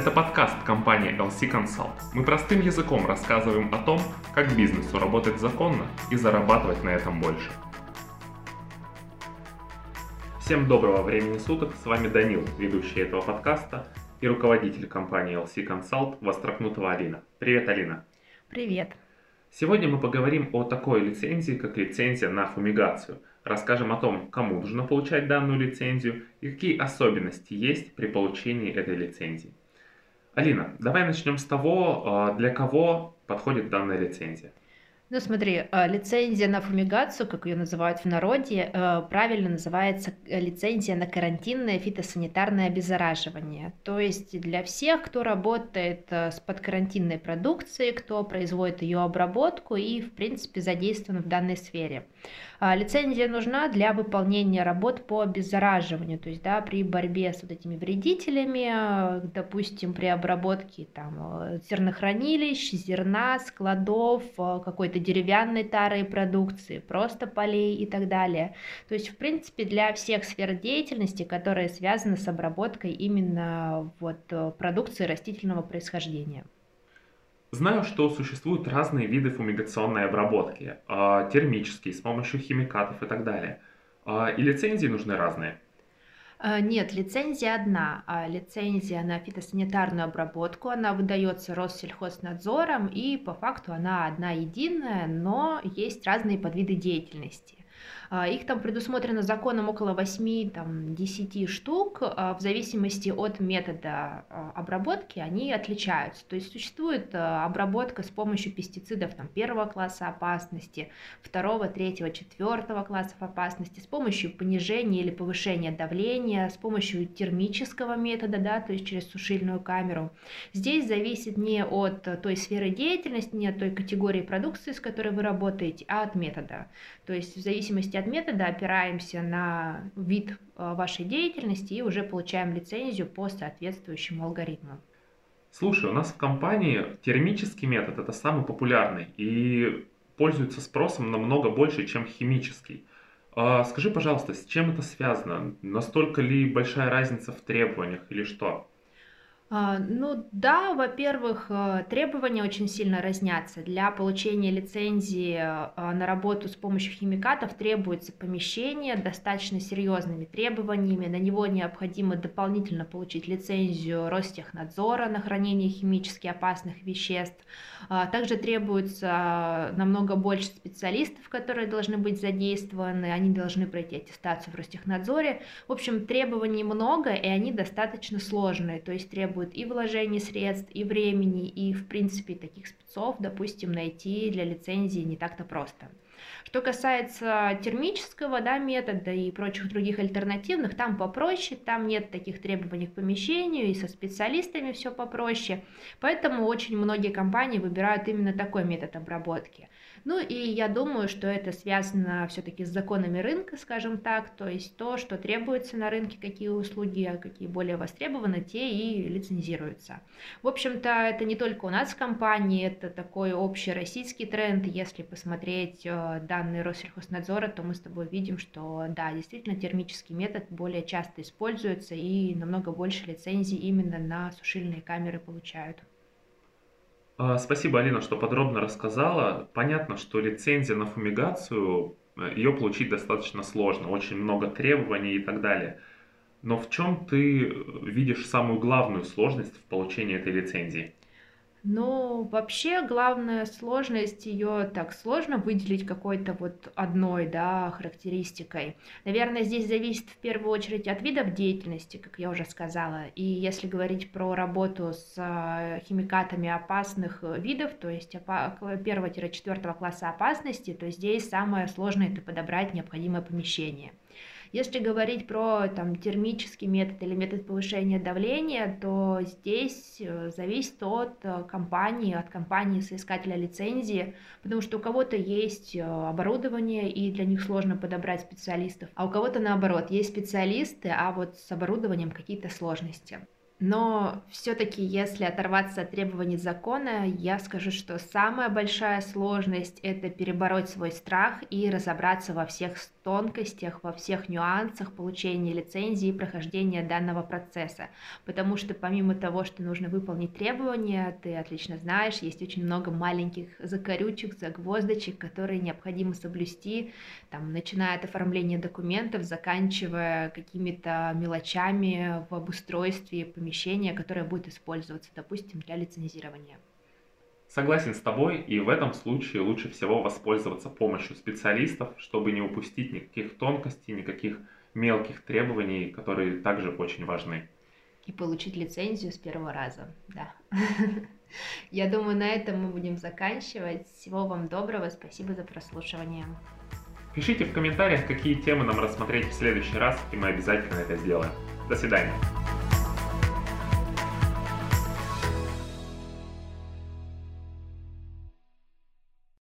Это подкаст компании LC Consult. Мы простым языком рассказываем о том, как бизнесу работать законно и зарабатывать на этом больше. Всем доброго времени суток, с вами Данил, ведущий этого подкаста и руководитель компании LC Consult Вострохнутова Алина. Привет, Алина. Привет. Сегодня мы поговорим о такой лицензии, как лицензия на фумигацию. Расскажем о том, кому нужно получать данную лицензию и какие особенности есть при получении этой лицензии. Алина, давай начнем с того, а, для кого подходит данная лицензия. Ну смотри, а, лицензия на фумигацию, как ее называют в народе, э, правильно называется э, лицензия на карантинное фитосанитарное обеззараживание. То есть для всех, кто работает э, с подкарантинной продукцией, кто производит ее обработку и, в принципе, задействован в данной сфере. А, лицензия нужна для выполнения работ по обеззараживанию, то есть да, при борьбе с вот этими вредителями, допустим, при обработке там, зернохранилищ, зерна, складов, какой-то деревянной тарой продукции, просто полей и так далее. То есть, в принципе, для всех сфер деятельности, которые связаны с обработкой именно вот продукции растительного происхождения. Знаю, что существуют разные виды фумигационной обработки, а, термические, с помощью химикатов и так далее. А, и лицензии нужны разные. А, нет, лицензия одна. А лицензия на фитосанитарную обработку, она выдается Россельхознадзором, и по факту она одна единая, но есть разные подвиды деятельности. А, их там предусмотрено законом около 8-10 штук, а, в зависимости от метода а, обработки они отличаются. То есть существует обработка с помощью пестицидов там, первого класса опасности, второго, третьего, четвертого классов опасности, с помощью понижения или повышения давления, с помощью термического метода, да, то есть через сушильную камеру. Здесь зависит не от той сферы деятельности, не от той категории продукции, с которой вы работаете, а от метода. То есть в зависимости от метода опираемся на вид э, вашей деятельности и уже получаем лицензию по соответствующему алгоритму. Слушай, у нас в компании термический метод это самый популярный и пользуется спросом намного больше, чем химический. А скажи, пожалуйста, с чем это связано? Настолько ли большая разница в требованиях или что? А, ну да, во-первых, э, требования очень сильно разнятся. Для получения лицензии э, на работу с помощью химикатов требуется помещение достаточно серьезными требованиями. На него необходимо дополнительно получить лицензию Ростехнадзора на хранение химически опасных веществ. А, также требуется намного больше специалистов, которые должны быть задействованы. Они должны пройти аттестацию в Ростехнадзоре. В общем, требований много, и они достаточно сложные. То есть требуют требует и вложения средств, и времени, и, в принципе, таких спецов, допустим, найти для лицензии не так-то просто. Что касается термического да, метода и прочих других альтернативных, там попроще, там нет таких требований к помещению, и со специалистами все попроще. Поэтому очень многие компании выбирают именно такой метод обработки. Ну и я думаю, что это связано все-таки с законами рынка, скажем так, то есть то, что требуется на рынке, какие услуги, а какие более востребованы, те и лицензируются. В общем-то, это не только у нас в компании, это такой общий российский тренд. Если посмотреть э, данные Россельхознадзора, то мы с тобой видим, что да, действительно термический метод более часто используется и намного больше лицензий именно на сушильные камеры получают. А, спасибо, Алина, что подробно рассказала. Понятно, что лицензия на фумигацию, э, ее получить достаточно сложно, очень много требований и так далее. Но в чем ты э, видишь самую главную сложность в получении этой лицензии? Ну, вообще, главная сложность ее так сложно выделить какой-то вот одной, да, характеристикой. Наверное, здесь зависит в первую очередь от видов деятельности, как я уже сказала. И если говорить про работу с а, химикатами опасных видов, то есть первого-четвертого класса опасности, то здесь самое сложное это подобрать необходимое помещение. Если говорить про там, термический метод или метод повышения давления, то здесь э, зависит от э, компании, от компании соискателя лицензии, потому что у кого-то есть э, оборудование, и для них сложно подобрать специалистов, а у кого-то наоборот, есть специалисты, а вот с оборудованием какие-то сложности. Но все-таки, если оторваться от требований закона, я скажу, что самая большая сложность – это перебороть свой страх и разобраться во всех тонкостях, во всех нюансах получения лицензии и прохождения данного процесса. Потому что помимо того, что нужно выполнить требования, ты отлично знаешь, есть очень много маленьких закорючек, загвоздочек, которые необходимо соблюсти, там, начиная от оформления документов, заканчивая какими-то мелочами в обустройстве помещения, которое будет использоваться, допустим, для лицензирования. Согласен с тобой, и в этом случае лучше всего воспользоваться помощью специалистов, чтобы не упустить никаких тонкостей, никаких мелких требований, которые также очень важны. И получить лицензию с первого раза, да. Я думаю, на этом мы будем заканчивать. Всего вам доброго, спасибо за прослушивание. Пишите в комментариях, какие темы нам рассмотреть в следующий раз, и мы обязательно это сделаем. До свидания.